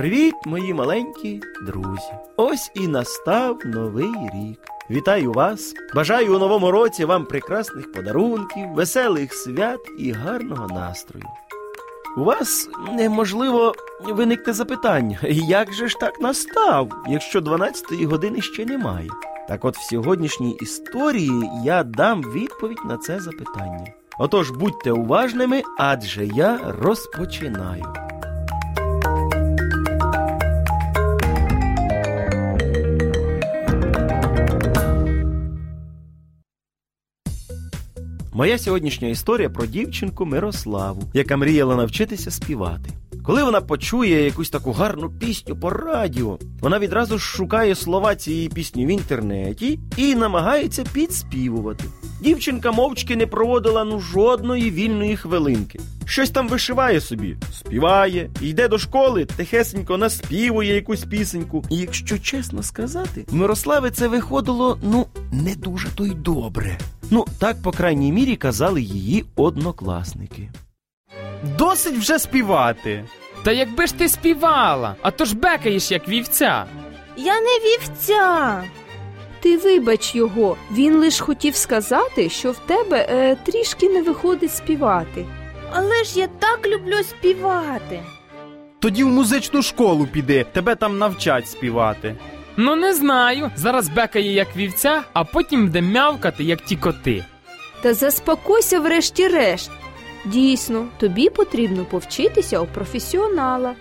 Привіт, мої маленькі друзі! Ось і настав новий рік. Вітаю вас! Бажаю у новому році вам прекрасних подарунків, веселих свят і гарного настрою. У вас неможливо виникне запитання, як же ж так настав, якщо 12-ї години ще немає? Так от в сьогоднішній історії я дам відповідь на це запитання. Отож будьте уважними, адже я розпочинаю. Моя сьогоднішня історія про дівчинку Мирославу, яка мріяла навчитися співати. Коли вона почує якусь таку гарну пісню по радіо, вона відразу шукає слова цієї пісні в інтернеті і намагається підспівувати. Дівчинка мовчки не проводила ну жодної вільної хвилинки. Щось там вишиває собі, співає, йде до школи, тихесенько наспівує якусь пісеньку. І якщо чесно сказати, в Мирослави це виходило ну не дуже то й добре. Ну, так, по крайній мірі, казали її однокласники. Досить вже співати. Та якби ж ти співала, а то ж бекаєш як вівця. Я не вівця. Вибач його, він лиш хотів сказати, що в тебе е, трішки не виходить співати. Але ж я так люблю співати. Тоді в музичну школу піди, тебе там навчать співати. Ну не знаю. Зараз бекає як вівця, а потім буде мявкати, як ті коти. Та заспокойся врешті-решт. Дійсно, тобі потрібно повчитися у професіонала.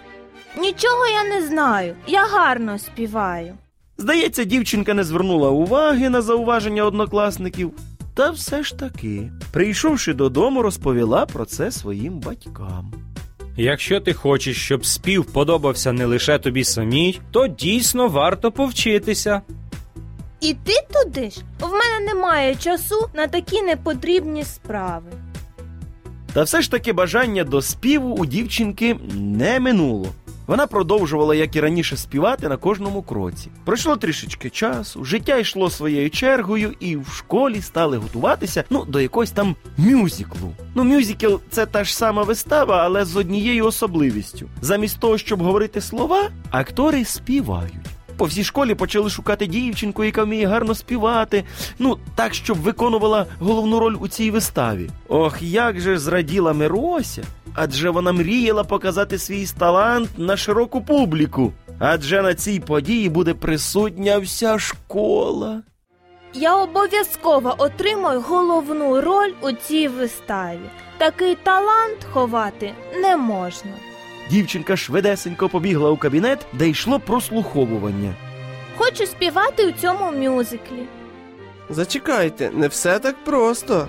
Нічого я не знаю. Я гарно співаю. Здається, дівчинка не звернула уваги на зауваження однокласників. Та все ж таки, прийшовши додому, розповіла про це своїм батькам. Якщо ти хочеш, щоб спів подобався не лише тобі самій, то дійсно варто повчитися. І ти туди ж? В мене немає часу на такі непотрібні справи. Та все ж таки бажання до співу у дівчинки не минуло. Вона продовжувала, як і раніше, співати на кожному кроці. Пройшло трішечки часу, життя йшло своєю чергою, і в школі стали готуватися ну, до якогось там мюзиклу. Ну, мюзикл це та ж сама вистава, але з однією особливістю. Замість того, щоб говорити слова, актори співають. По всій школі почали шукати дівчинку, яка вміє гарно співати. Ну, так, щоб виконувала головну роль у цій виставі. Ох, як же зраділа Мирося, адже вона мріяла показати свій талант на широку публіку. Адже на цій події буде присутня вся школа. Я обов'язково отримаю головну роль у цій виставі. Такий талант ховати не можна. Дівчинка швидесенько побігла у кабінет, де йшло прослуховування. Хочу співати у цьому мюзиклі. Зачекайте, не все так просто.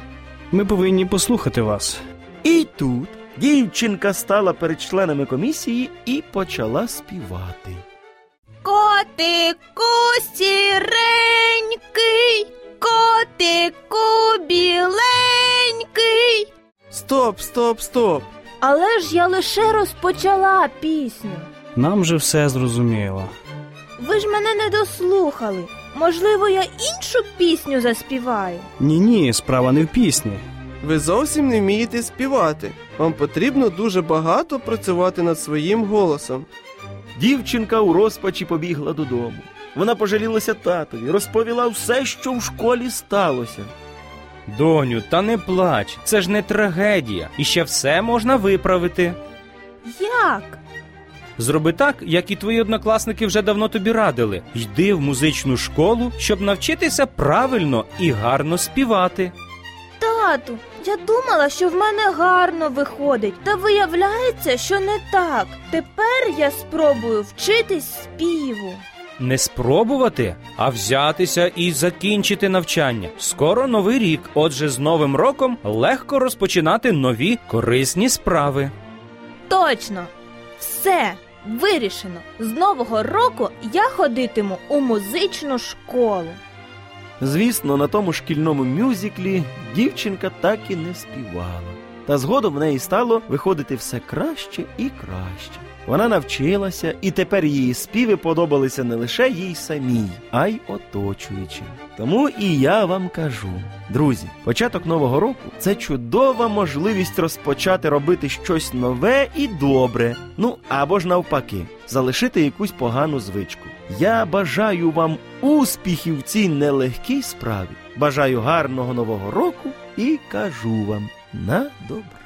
Ми повинні послухати вас. І тут дівчинка стала перед членами комісії і почала співати. Котику сіренький, котику біленький. Стоп, стоп, стоп. Але ж я лише розпочала пісню. Нам же все зрозуміло. Ви ж мене не дослухали. Можливо, я іншу пісню заспіваю. Ні, ні, справа не в пісні. Ви зовсім не вмієте співати. Вам потрібно дуже багато працювати над своїм голосом. Дівчинка у розпачі побігла додому. Вона пожалілася татові, розповіла все, що в школі сталося. Доню, та не плач, це ж не трагедія, і ще все можна виправити. Як? Зроби так, як і твої однокласники вже давно тобі радили. Йди в музичну школу, щоб навчитися правильно і гарно співати. Тату, я думала, що в мене гарно виходить, та виявляється, що не так. Тепер я спробую вчитись співу. Не спробувати, а взятися і закінчити навчання. Скоро новий рік, отже, з новим роком легко розпочинати нові корисні справи. Точно, все вирішено. З нового року я ходитиму у музичну школу. Звісно, на тому шкільному мюзиклі дівчинка так і не співала. Та згодом в неї стало виходити все краще і краще. Вона навчилася, і тепер її співи подобалися не лише їй самій, а й оточуючим. Тому і я вам кажу, друзі, початок нового року це чудова можливість розпочати робити щось нове і добре. Ну або ж навпаки, залишити якусь погану звичку. Я бажаю вам успіхів в цій нелегкій справі. Бажаю гарного нового року і кажу вам на добре.